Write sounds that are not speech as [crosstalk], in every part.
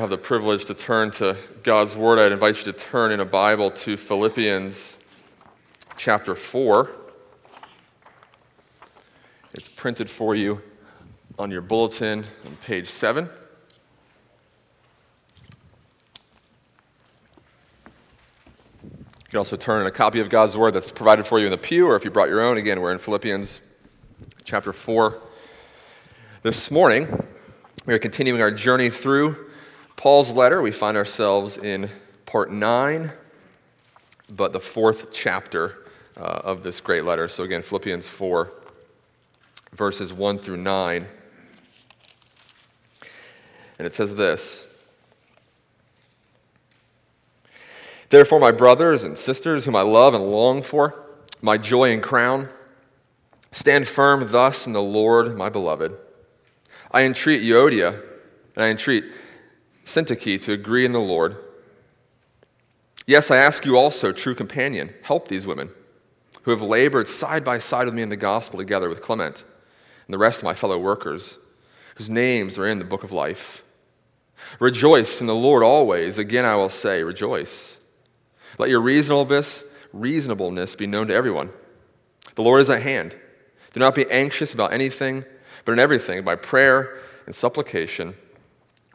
have the privilege to turn to God's Word, I'd invite you to turn in a Bible to Philippians chapter 4. It's printed for you on your bulletin on page 7. You can also turn in a copy of God's Word that's provided for you in the pew, or if you brought your own, again, we're in Philippians chapter 4. This morning, we are continuing our journey through Paul's letter, we find ourselves in part 9, but the fourth chapter uh, of this great letter. So, again, Philippians 4, verses 1 through 9. And it says this Therefore, my brothers and sisters, whom I love and long for, my joy and crown, stand firm thus in the Lord, my beloved. I entreat Euodia, and I entreat Syntyche to agree in the Lord. Yes, I ask you also, true companion, help these women who have labored side by side with me in the gospel together with Clement and the rest of my fellow workers, whose names are in the book of life. Rejoice in the Lord always. Again, I will say, rejoice. Let your reasonableness, reasonableness be known to everyone. The Lord is at hand. Do not be anxious about anything, but in everything, by prayer and supplication,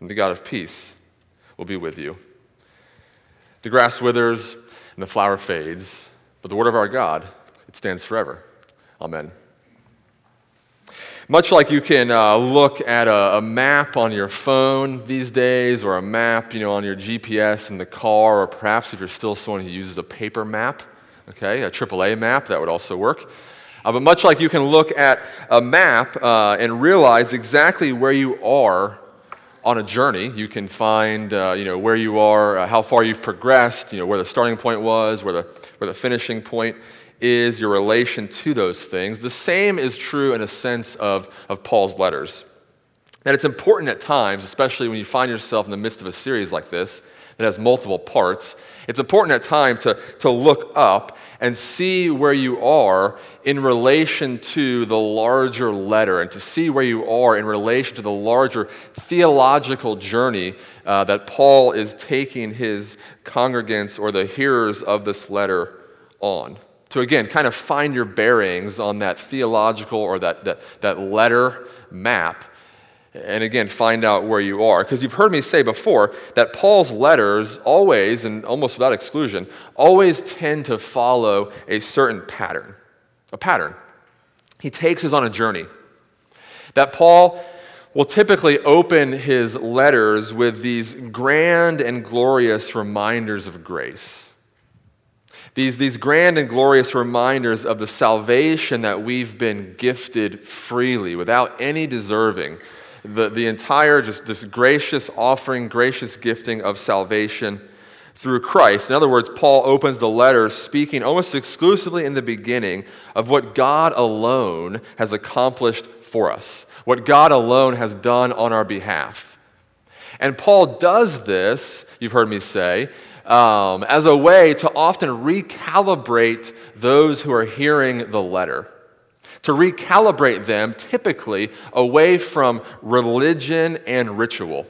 and the God of peace will be with you. The grass withers and the flower fades, but the word of our God, it stands forever. Amen. Much like you can uh, look at a, a, map on your phone these days, or a map, you know, on your GPS in the car, or perhaps if you're still someone who uses a paper map, okay, a AAA map, that would also work. Uh, but much like you can look at a map uh, and realize exactly where you are on a journey. You can find, uh, you know, where you are, uh, how far you've progressed, you know, where the starting point was, where the, where the finishing point is, your relation to those things. The same is true in a sense of, of Paul's letters. That it's important at times, especially when you find yourself in the midst of a series like this that has multiple parts, it's important at times to, to look up and see where you are in relation to the larger letter and to see where you are in relation to the larger theological journey uh, that Paul is taking his congregants or the hearers of this letter on. To again, kind of find your bearings on that theological or that, that, that letter map and again find out where you are. Because you've heard me say before that Paul's letters always, and almost without exclusion, always tend to follow a certain pattern. A pattern. He takes us on a journey. That Paul will typically open his letters with these grand and glorious reminders of grace. These, these grand and glorious reminders of the salvation that we've been gifted freely without any deserving the, the entire, just this gracious offering, gracious gifting of salvation through Christ. In other words, Paul opens the letter speaking almost exclusively in the beginning of what God alone has accomplished for us, what God alone has done on our behalf. And Paul does this, you've heard me say, um, as a way to often recalibrate those who are hearing the letter to recalibrate them typically away from religion and ritual.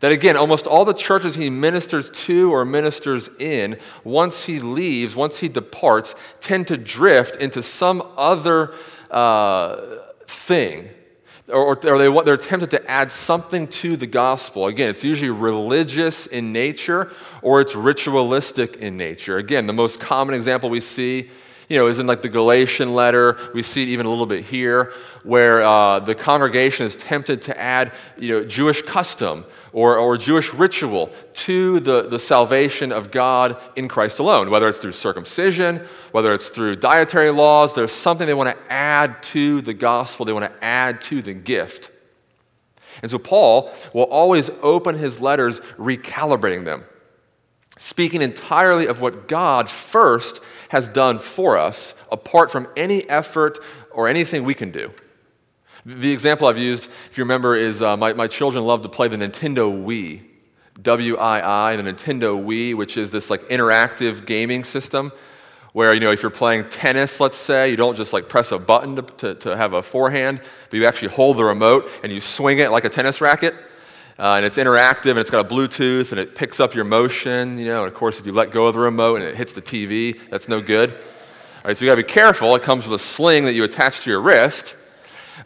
That again, almost all the churches he ministers to or ministers in, once he leaves, once he departs, tend to drift into some other uh, thing. Or, or they, they're tempted to add something to the gospel. Again, it's usually religious in nature or it's ritualistic in nature. Again, the most common example we see you know, is in like the Galatian letter. We see it even a little bit here, where uh, the congregation is tempted to add, you know, Jewish custom or, or Jewish ritual to the, the salvation of God in Christ alone, whether it's through circumcision, whether it's through dietary laws. There's something they want to add to the gospel, they want to add to the gift. And so Paul will always open his letters recalibrating them, speaking entirely of what God first has done for us, apart from any effort or anything we can do. The example I've used, if you remember, is uh, my, my children love to play the Nintendo Wii. W I I, the Nintendo Wii, which is this like interactive gaming system where, you know, if you're playing tennis, let's say, you don't just like press a button to, to, to have a forehand, but you actually hold the remote and you swing it like a tennis racket. Uh, and it's interactive and it's got a Bluetooth and it picks up your motion, you know. And of course, if you let go of the remote and it hits the TV, that's no good. All right, so you gotta be careful. It comes with a sling that you attach to your wrist.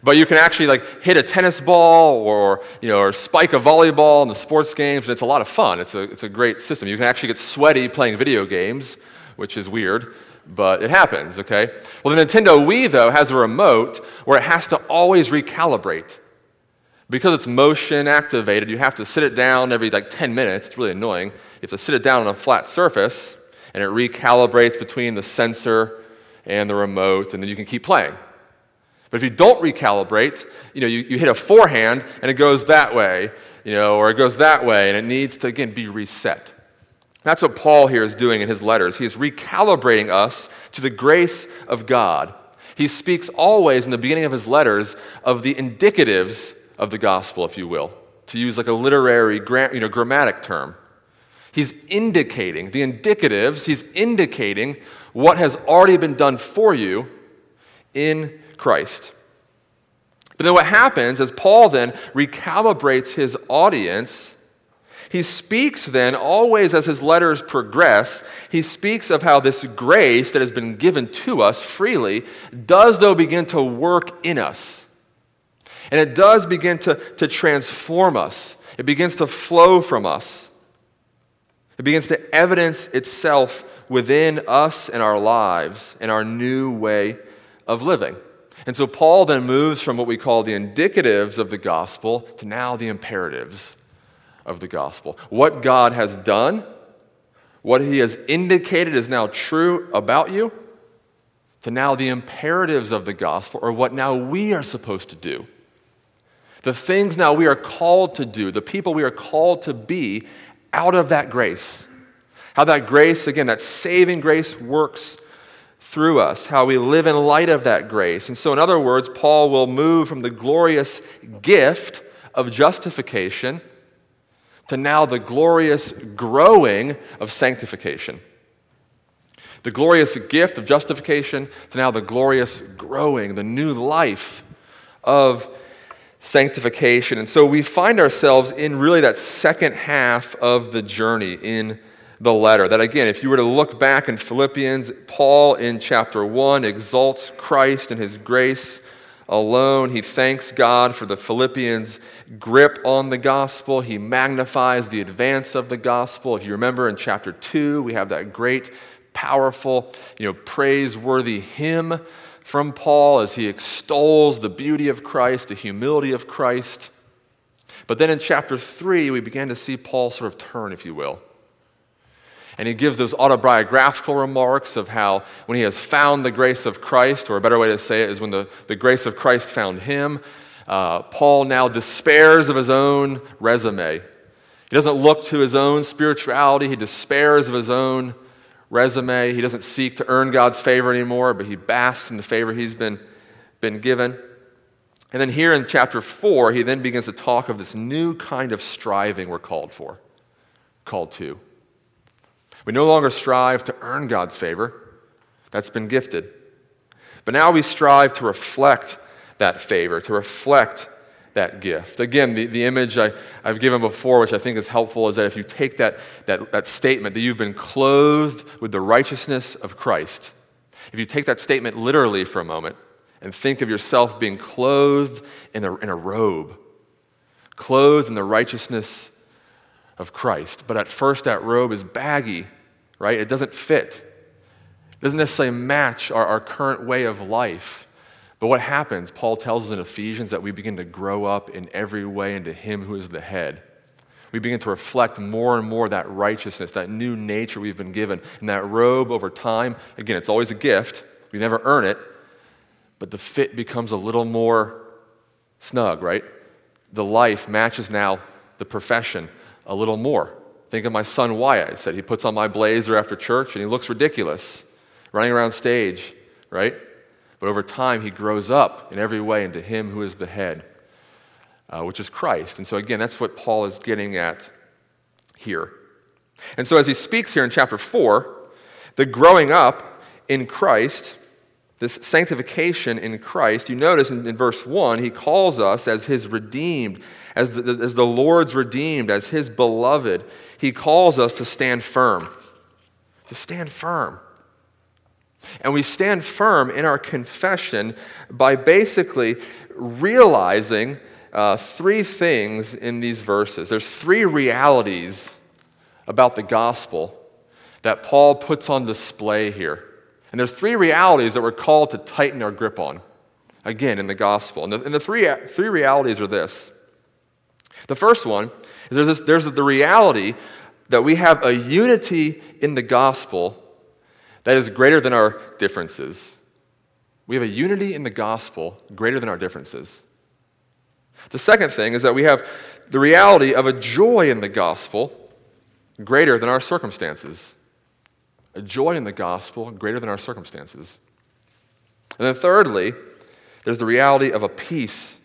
But you can actually like hit a tennis ball or, you know, or spike a volleyball in the sports games, and it's a lot of fun. It's a, it's a great system. You can actually get sweaty playing video games, which is weird, but it happens, okay? Well, the Nintendo Wii, though, has a remote where it has to always recalibrate. Because it's motion activated, you have to sit it down every like 10 minutes. It's really annoying. You have to sit it down on a flat surface, and it recalibrates between the sensor and the remote, and then you can keep playing. But if you don't recalibrate, you know, you, you hit a forehand and it goes that way, you know, or it goes that way, and it needs to, again, be reset. That's what Paul here is doing in his letters. He is recalibrating us to the grace of God. He speaks always in the beginning of his letters of the indicatives of the gospel, if you will, to use like a literary you know, grammatic term. He's indicating, the indicatives, he's indicating what has already been done for you in Christ. But then what happens is Paul then recalibrates his audience. He speaks then, always as his letters progress, he speaks of how this grace that has been given to us freely does, though, begin to work in us. And it does begin to, to transform us, it begins to flow from us, it begins to evidence itself within us and our lives and our new way of living. And so Paul then moves from what we call the indicatives of the gospel to now the imperatives of the gospel. What God has done, what he has indicated is now true about you, to now the imperatives of the gospel, or what now we are supposed to do. The things now we are called to do, the people we are called to be out of that grace. How that grace, again, that saving grace works through us, how we live in light of that grace. And so, in other words, Paul will move from the glorious gift of justification to now the glorious growing of sanctification. The glorious gift of justification to now the glorious growing, the new life of sanctification. And so we find ourselves in really that second half of the journey in the letter. That again, if you were to look back in Philippians, Paul in chapter 1 exalts Christ and his grace alone. He thanks God for the Philippians' grip on the gospel. He magnifies the advance of the gospel. If you remember in chapter 2, we have that great, powerful, you know, praiseworthy hymn from Paul as he extols the beauty of Christ, the humility of Christ. But then in chapter 3, we began to see Paul sort of turn, if you will. And he gives those autobiographical remarks of how when he has found the grace of Christ, or a better way to say it is when the, the grace of Christ found him, uh, Paul now despairs of his own resume. He doesn't look to his own spirituality, he despairs of his own resume. He doesn't seek to earn God's favor anymore, but he basks in the favor he's been, been given. And then here in chapter 4, he then begins to talk of this new kind of striving we're called for, called to. We no longer strive to earn God's favor, that's been gifted. But now we strive to reflect that favor, to reflect that gift. Again, the, the image I, have given before, which I think is helpful, is that if you take that, that, that statement that you've been clothed with the righteousness of Christ, if you take that statement literally for a moment and think of yourself being clothed in a, in a robe, clothed in the righteousness of Christ. But at first, that robe is baggy right? It doesn't fit. It doesn't necessarily match our, our current way of life. But what happens, Paul tells us in Ephesians that we begin to grow up in every way into Him who is the head. We begin to reflect more and more that righteousness, that new nature we've been given. And that robe over time, again, it's always a gift. We never earn it, but the fit becomes a little more snug, right? the life matches now the profession a little more. Think of my son Wyatt. I said he puts on my blazer after church and he looks ridiculous running around stage, right? But over time, he grows up in every way into him who is the head, uh, which is Christ. And so, again, that's what Paul is getting at here. And so, as he speaks here in chapter 4, the growing up in Christ, this sanctification in Christ, you notice in, in verse 1, he calls us as his redeemed, as the, as the Lord's redeemed, as his beloved. He calls us to stand firm. To stand firm. And we stand firm in our confession by basically realizing uh, three things in these verses. There's three realities about the gospel that Paul puts on display here. And there's three realities that we're called to tighten our grip on, again, in the gospel. And the, and the three, three realities are this. The first one is there's, this, there's the reality that we have a unity in the gospel that is greater than our differences. We have a unity in the gospel greater than our differences. The second thing is that we have the reality of a joy in the gospel greater than our circumstances. A joy in the gospel greater than our circumstances. And then, thirdly, there's the reality of a peace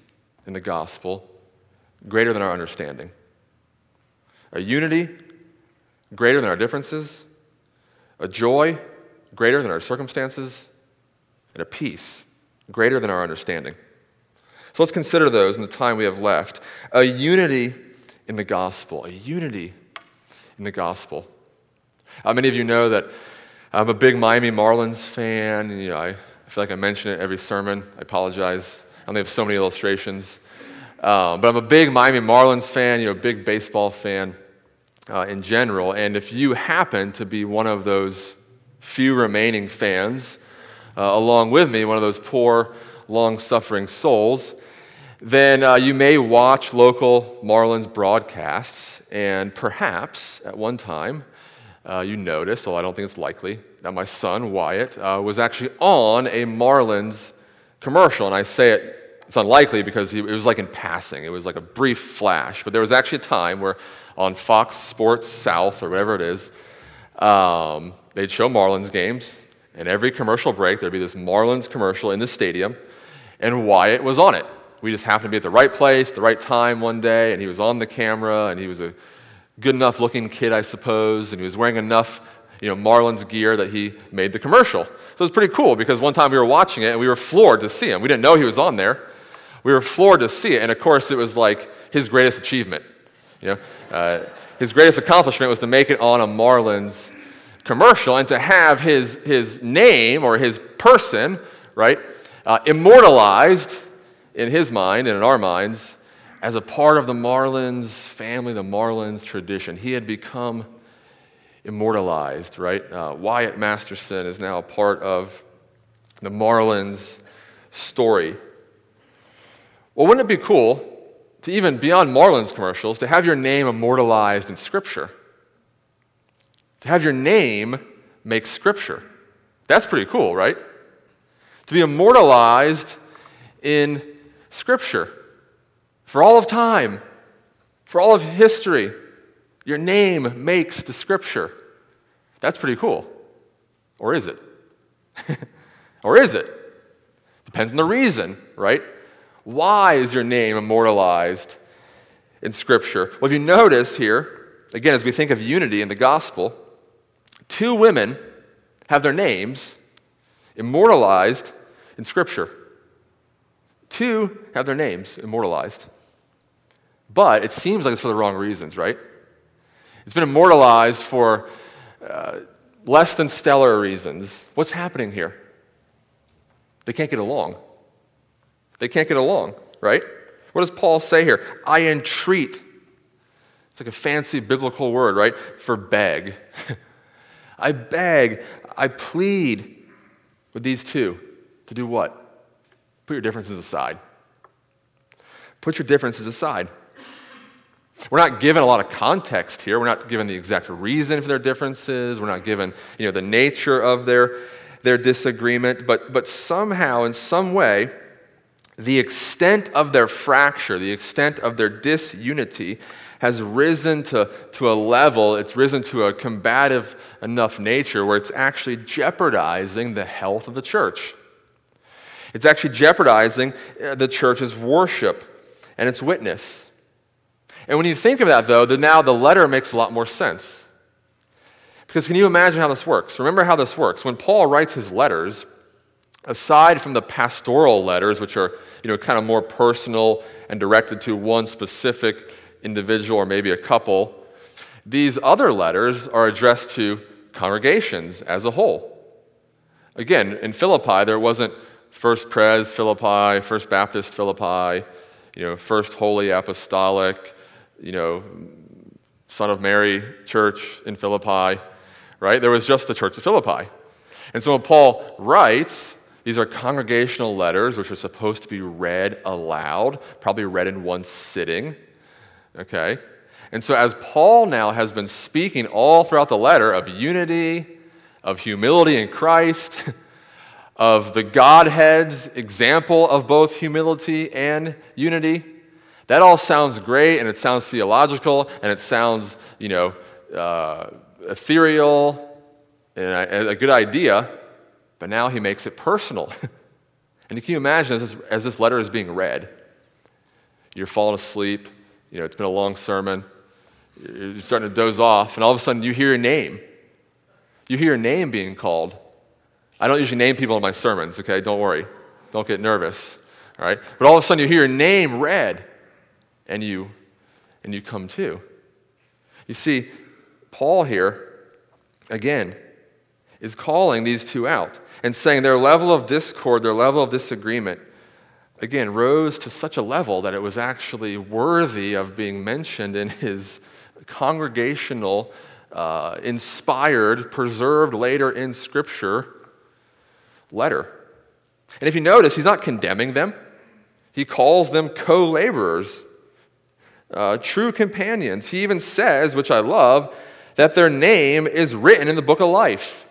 in the gospel greater than our understanding. A unity greater than our differences, a joy greater than our circumstances, and a peace greater than our understanding. So let's consider those in the time we have left. A unity in the gospel, a unity in the gospel. Uh, many of you know that I'm a big Miami Marlins fan. You know, I, feel like I mention it every sermon. I apologize. I only have so many illustrations. Um, but I'm a big Miami Marlins fan, you know, a big baseball fan uh, in general. And if you happen to be one of those few remaining fans, uh, along with me, one of those poor, long suffering souls, then uh, you may watch local Marlins broadcasts, and perhaps at one time uh, you notice, although I don't think it's likely, that my son, Wyatt, uh, was actually on a Marlins commercial. And I say it, it's unlikely because it was like in passing, it was like a brief flash. But there was actually a time where on Fox Sports South, or whatever it is, um, they'd show Marlins games, and every commercial break, there'd be this Marlins commercial in the stadium, and Wyatt was on it. We just happened to be at the right place, the right time one day, and he was on the camera, and he was a good enough looking kid, I suppose, and he was wearing enough you know, Marlins gear that he made the commercial. So it was pretty cool because one time we were watching it and we were floored to see him. We didn't know he was on there. We were floored to see it, and of course, it was like his greatest achievement. You know, uh, his greatest accomplishment was to make it on a Marlins commercial and to have his, his name or his person, right, uh, immortalized in his mind and in our minds as a part of the Marlins family, the Marlins tradition. He had become immortalized, right? Uh, Wyatt Masterson is now a part of the Marlins story. Well, wouldn't it be cool to even beyond Marlins commercials, to have your name immortalized in Scripture. To have your name make Scripture. That's pretty cool, right? To be immortalized in Scripture for all of time, for all of history. Your name makes the Scripture. That's pretty cool. Or is it? [laughs] or is it? Depends on the reason, right? Why is your name immortalized in Scripture? Well, if you notice here, again, as we think of unity in the gospel, two women have their names immortalized in Scripture. Two have their names immortalized. But it seems like it's for the wrong reasons, right? It's been immortalized for uh, less than stellar reasons. What's happening here? They can't get along. They can't get along, right? What does Paul say here? I entreat. It's like a fancy biblical word, right? For beg. [laughs] I beg, I plead with these two to do what? Put your differences aside. Put your differences aside. We're not given a lot of context here. We're not given the exact reason for their differences. We're not given, you know, the nature of their, their disagreement. But, but somehow, in some way, the extent of their fracture, the extent of their disunity, has risen to, to a level, it's risen to a combative enough nature where it's actually jeopardizing the health of the church. It's actually jeopardizing uh, the church's worship and its witness. And when you think of that, though, then now the letter makes a lot more sense. Because can you imagine how this works? Remember how this works. When Paul writes his letters, aside from the pastoral letters, which are you know, kind of more personal and directed to one specific individual or maybe a couple, these other letters are addressed to congregations as a whole. Again, in Philippi, there wasn't First Pres Philippi, First Baptist Philippi, you know, First Holy Apostolic, you know, Son of Mary Church in Philippi, right? There was just the Church of Philippi. And so when Paul writes, these are congregational letters which are supposed to be read aloud, probably read in one sitting. Okay? And so, as Paul now has been speaking all throughout the letter of unity, of humility in Christ, [laughs] of the Godhead's example of both humility and unity, that all sounds great and it sounds theological and it sounds, you know, uh, ethereal and a, a, good idea, but now he makes it personal. [laughs] and can you imagine as this, as this letter is being read, you're falling asleep, you know, it's been a long sermon, you're starting to doze off, and all of a sudden you hear a name. You hear a name being called. I don't usually name people in my sermons, okay? Don't worry. Don't get nervous. All right? But all of a sudden you hear a name read and you and you come to. You see, Paul here, again, is calling these two out and saying their level of discord, their level of disagreement, again, rose to such a level that it was actually worthy of being mentioned in his congregational, uh, inspired, preserved later in Scripture letter. And if you notice, he's not condemning them, he calls them co laborers uh, true companions. He even says, which I love, that their name is written in the book of life.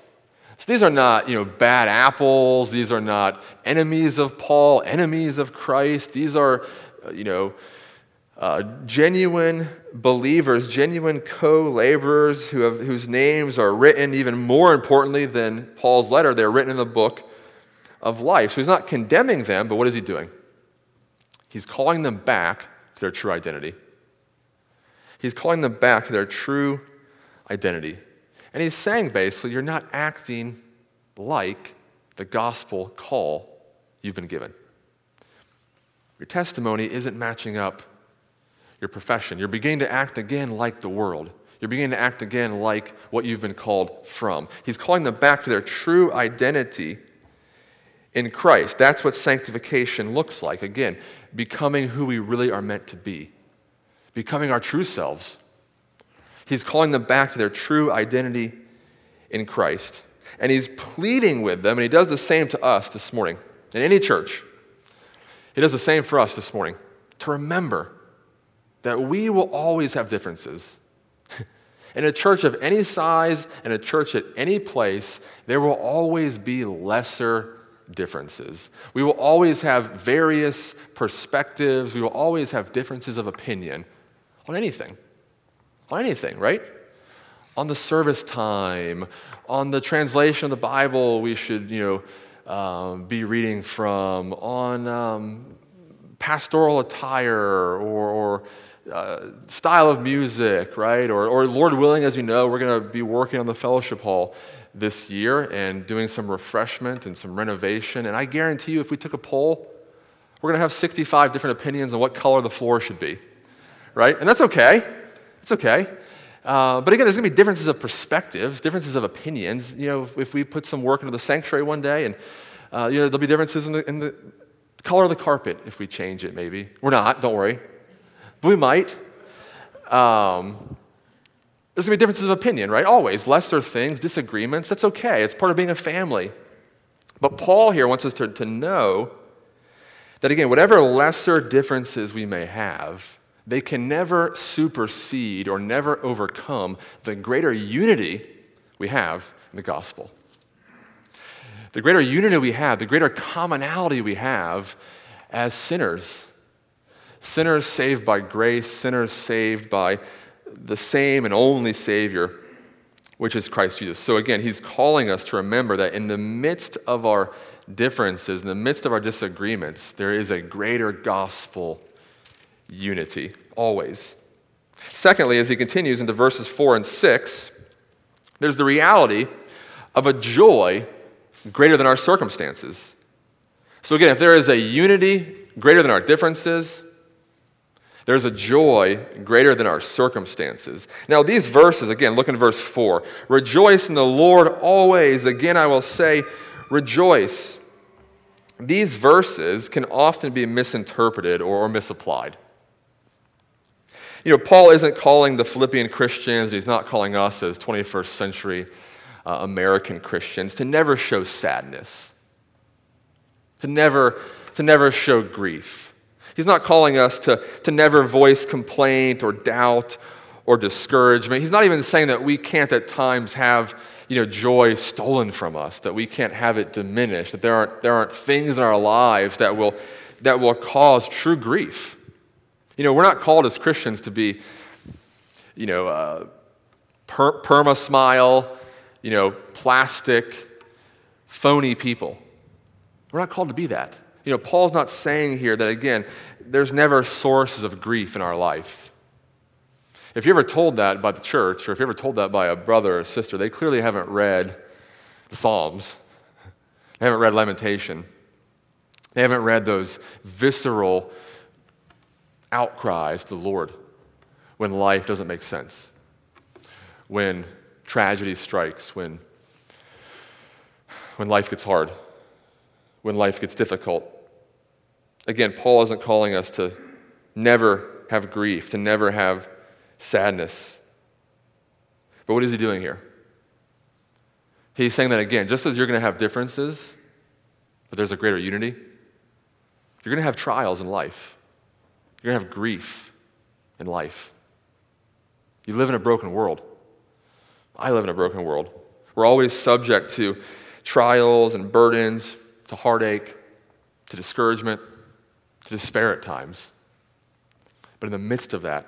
So these are not, you know, bad apples. These are not enemies of Paul, enemies of Christ. These are, uh, you know, uh, genuine believers, genuine co laborers who have, whose names are written, even more importantly than Paul's letter, they're written in the book of life. So he's not condemning them, but what is he doing? He's calling them back to their true identity. He's calling them back to their true identity. And he's saying basically, you're not acting like the gospel call you've been given. Your testimony isn't matching up your profession. You're beginning to act again like the world. You're beginning to act again like what you've been called from. He's calling them back to their true identity in Christ. That's what sanctification looks like. Again, becoming who we really are meant to be becoming our true selves. He's calling them back to their true identity in Christ. And he's pleading with them, and he does the same to us this morning in any church. He does the same for us this morning to remember that we will always have differences. [laughs] in a church of any size, in a church at any place, there will always be lesser differences. We will always have various perspectives. We will always have differences of opinion on anything. On anything, right? On the service time, on the translation of the Bible we should, you know, um, be reading from, on um, pastoral attire or, or uh, style of music, right? Or, or, Lord willing, as you know, we're going to be working on the fellowship hall this year and doing some refreshment and some renovation. And I guarantee you, if we took a poll, we're going to have 65 different opinions on what color the floor should be right? And that's okay. It's okay. Uh, but again, there's going to be differences of perspectives, differences of opinions. You know, if, if we put some work into the sanctuary one day, and uh, you know, there'll be differences in the, in the color of the carpet if we change it. Maybe we're not. Don't worry, but we might. Um, there's going to be differences of opinion, right? Always lesser things, disagreements. That's okay. It's part of being a family. But Paul here wants us to, to know that again, whatever lesser differences we may have they can never supersede or never overcome the greater unity we have in the gospel. The greater unity we have, the greater commonality we have as sinners. Sinners saved by grace, sinners saved by the same and only Savior, which is Christ Jesus. So again, he's calling us to remember that in the midst of our differences, in the midst of our disagreements, there is a greater gospel unity, always. Secondly, as he continues into verses 4 and 6, there's the reality of a joy greater than our circumstances. So, again, if there is a unity greater than our differences, there's a joy greater than our circumstances. Now, these verses, again, look in verse 4. Rejoice in the Lord always. Again, I will say, rejoice. These verses can often be misinterpreted or misapplied. You know, Paul isn't calling the Philippian Christians, he's not calling us as 21st century uh, American Christians to never show sadness, to never, to never show grief. He's not calling us to, to never voice complaint or doubt or discouragement. He's not even saying that we can't at times have you know, joy stolen from us, that we can't have it diminished, that there aren't, there aren't things in our lives that will, that will cause true grief. You know, we're not called as Christians to be, you know, uh, per- perma smile, you know, plastic, phony people. We're not called to be that. You know, Paul's not saying here that, again, there's never sources of grief in our life. If you're ever told that by the church, or if you're ever told that by a brother or a sister, they clearly haven't read the Psalms. [laughs] They haven't read Lamentation. They haven't read those visceral outcries to the Lord when life doesn't make sense, when tragedy strikes, when, when life gets hard, when life gets difficult. Again, Paul isn't calling us to never have grief, to never have sadness. But what is he doing here? He's saying that again, just as you're going to have differences, but there's a greater unity, you're going to have trials in life. You're going to have grief in life. You live in a broken world. I live in a broken world. We're always subject to trials and burdens, to heartache, to discouragement, to despair at times. But in the midst of that,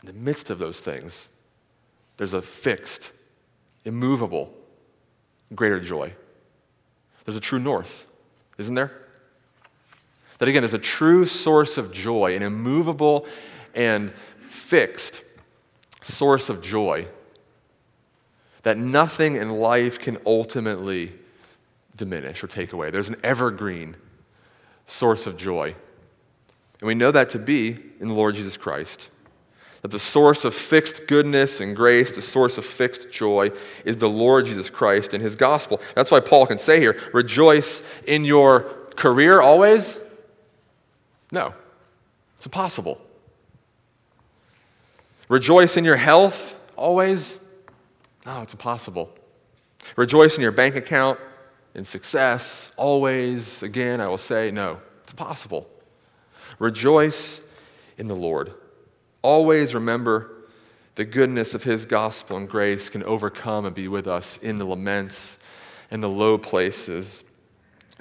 in the midst of those things, there's a fixed, immovable, greater joy. There's a true north, isn't there? That again is a true source of joy, an immovable and fixed source of joy that nothing in life can ultimately diminish or take away. There's an evergreen source of joy. And we know that to be in the Lord Jesus Christ. That the source of fixed goodness and grace, the source of fixed joy, is the Lord Jesus Christ and his gospel. That's why Paul can say here rejoice in your career always? No, it's impossible. Rejoice in your health always? No, it's impossible. Rejoice in your bank account in success, always, again, I will say, no, it's impossible. Rejoice in the Lord. Always remember the goodness of His gospel and grace can overcome and be with us in the laments and the low places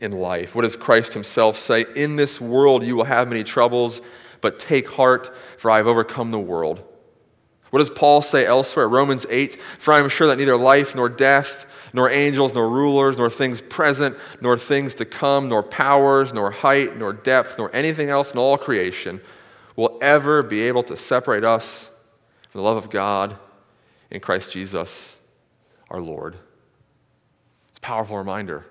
in life. What does Christ Himself say? In this world you will have many troubles, but take heart, for I have overcome the world. What does Paul say elsewhere? Romans 8 For I am sure that neither life nor death, nor angels, nor rulers, nor things present, nor things to come, nor powers, nor height, nor depth, nor anything else in all creation will ever be able to separate us from the love of God in Christ Jesus our Lord. It's a powerful reminder.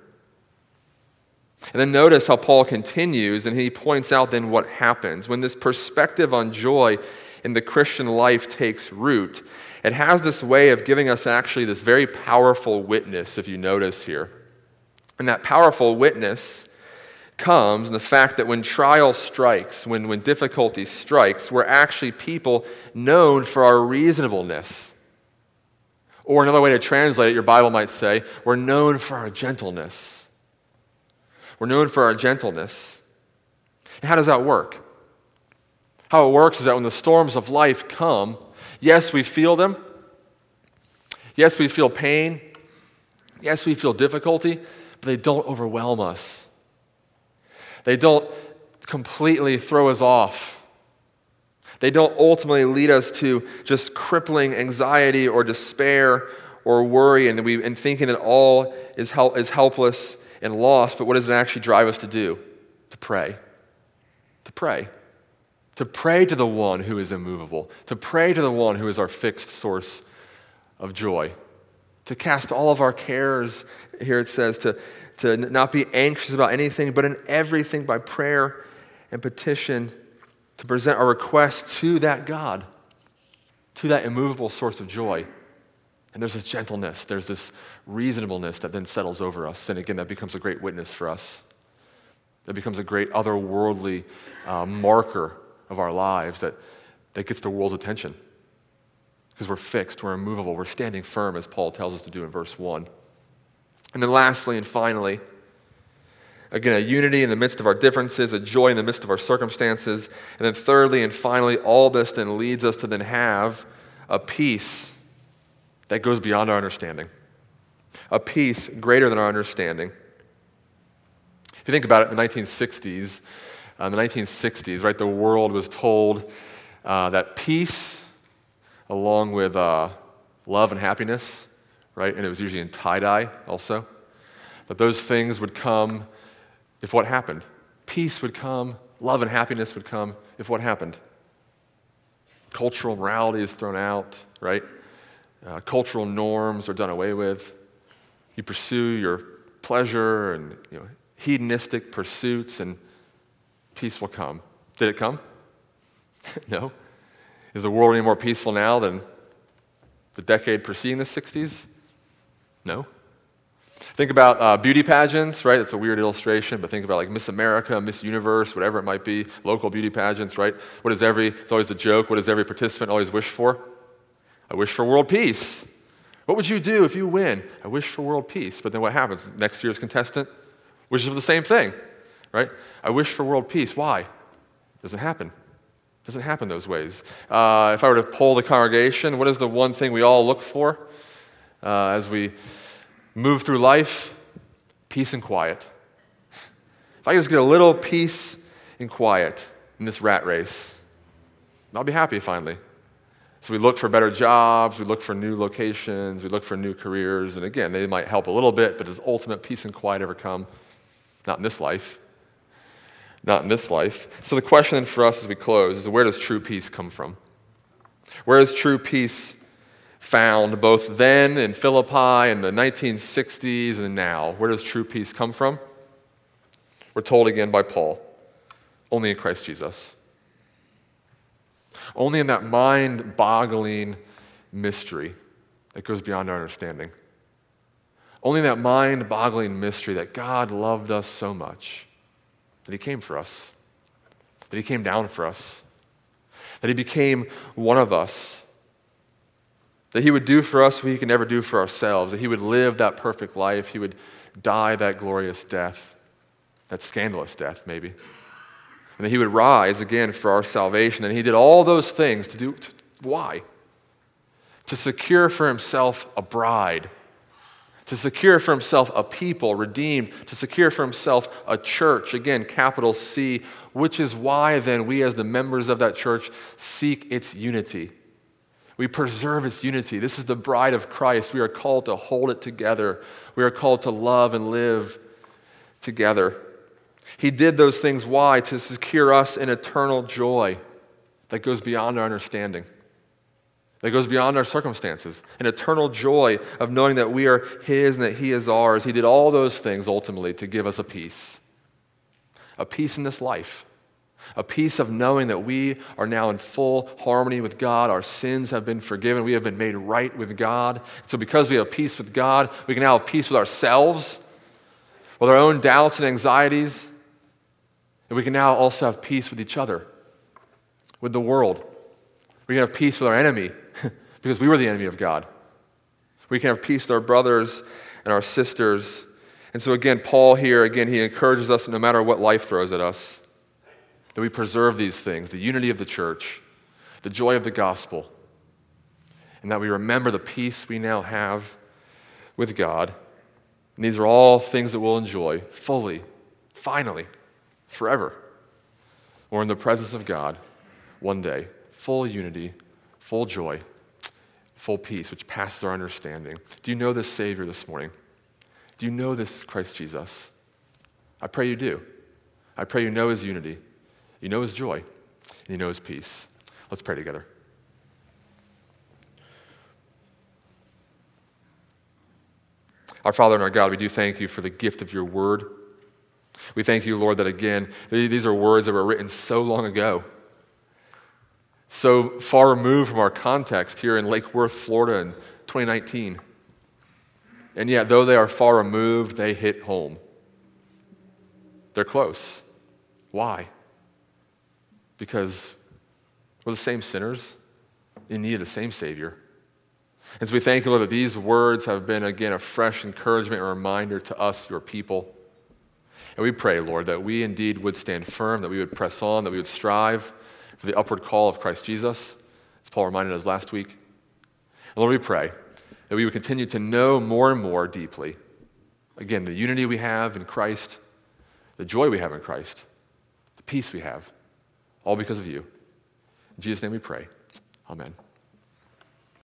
And then notice how Paul continues and he points out then what happens. When this perspective on joy in the Christian life takes root, it has this way of giving us actually this very powerful witness, if you notice here. And that powerful witness comes in the fact that when trial strikes, when, when difficulty strikes, we're actually people known for our reasonableness. Or another way to translate it, your Bible might say, we're known for our gentleness. We're known for our gentleness. And how does that work? How it works is that when the storms of life come, yes, we feel them. Yes, we feel pain. Yes, we feel difficulty, but they don't overwhelm us. They don't completely throw us off. They don't ultimately lead us to just crippling anxiety or despair or worry and, we, and thinking that all is, help, is helpless and lost. But what does it actually drive us to do? To pray. To pray. To pray to the one who is immovable. To pray to the one who is our fixed source of joy. To cast all of our cares, here it says, to, to not be anxious about anything, but in everything by prayer and petition to present our request to that God, to that immovable source of joy. And there's this gentleness, there's this reasonableness that then settles over us. And again, that becomes a great witness for us. That becomes a great otherworldly uh, marker of our lives that, that gets the world's attention. Because we're fixed, we're immovable, we're standing firm, as Paul tells us to do in verse 1. And then, lastly and finally, again, a unity in the midst of our differences, a joy in the midst of our circumstances. And then, thirdly and finally, all this then leads us to then have a peace that goes beyond our understanding, a peace greater than our understanding. If you think about it, in the 1960s, uh, in the 1960s, right, the world was told uh, that peace, along with uh, love and happiness, right? And it was usually in tie dye also. that those things would come if what happened? Peace would come, love and happiness would come if what happened? Cultural morality is thrown out, right? Uh, cultural norms are done away with. You pursue your pleasure and you know, hedonistic pursuits, and peace will come. Did it come? [laughs] no. Is the world any more peaceful now than the decade preceding the 60s? No. Think about uh, beauty pageants, right? That's a weird illustration, but think about like Miss America, Miss Universe, whatever it might be, local beauty pageants, right? What does every, it's always a joke, what does every participant always wish for? I wish for world peace. What would you do if you win? I wish for world peace. But then what happens? Next year's contestant wishes for the same thing, right? I wish for world peace. Why? Doesn't happen. Doesn't happen those ways. Uh, if I were to poll the congregation, what is the one thing we all look for uh, as we move through life, peace and quiet. If I just get a little peace and quiet in this rat race, I'll be happy finally. So we look for better jobs, we look for new locations, we look for new careers, and again, they might help a little bit, but does ultimate peace and quiet ever come? Not in this life. Not in this life. So the question for us as we close is where does true peace come from? Where is true peace found both then in Philippi in the 1960s and now. Where does true peace come from? We're told again by Paul only in Christ Jesus. Only in that mind boggling mystery that goes beyond our understanding. Only in that mind boggling mystery that God loved us so much that He came for us, that He came down for us, that He became one of us that he would do for us what he could never do for ourselves, that he would live that perfect life, he would die that glorious death, that scandalous death, maybe. And that he would rise again for our salvation. And he did all those things to do, to, why? To secure for himself a bride, to secure for himself a people redeemed, to secure for himself a church, again, capital C, which is why then we, as the members of that church, seek its unity we preserve its unity. This is the bride of Christ. We are called to hold it together. We are called to love and live together. He did those things. Why? To secure us in eternal joy that goes beyond our understanding, that goes beyond our circumstances. An eternal joy of knowing that we are His and that He is ours. He did all those things ultimately to give us a peace, a peace in this life a peace of knowing that we are now in full harmony with God. Our sins have been forgiven. We have been made right with God. So, because we have peace with God, we can now have peace with ourselves, with our own doubts and anxieties. And we can now also have peace with each other, with the world. We can have peace with our enemy [laughs] because we were the enemy of God. We can have peace with our brothers and our sisters. And so, again, Paul here, again, he encourages us no matter what life throws at us that we preserve these things the unity of the church, the joy of the gospel, and that we remember the peace we now have with God. And these are all things that we'll enjoy fully, finally, forever or in the presence of God one day. Full unity, full joy, full peace, which passes our understanding. Do you know this Savior this morning? Do you know this Christ Jesus? I pray you do. I pray you know his unity, you know his joy, and you know his peace. Let's pray together. Our Father and our God, we do thank you for the gift of your word. We thank you, Lord, that again, these are words that were written so long ago, so far removed from our context here in Lake Worth, Florida in 2019. And yet, though they are far removed, they hit home. They're close. Why? Because we're the same sinners in need of the same Savior. And so we thank you, Lord, that these words have been, again, a fresh encouragement and reminder to us, your people. And we pray, Lord, that we indeed would stand firm, that we would press on, that we would strive for the upward call of Christ Jesus, as Paul reminded us last week. And Lord, we pray that we would continue to know more and more deeply, again, the unity we have in Christ, the joy we have in Christ, the peace we have, all because of you. In Jesus' name we pray. Amen.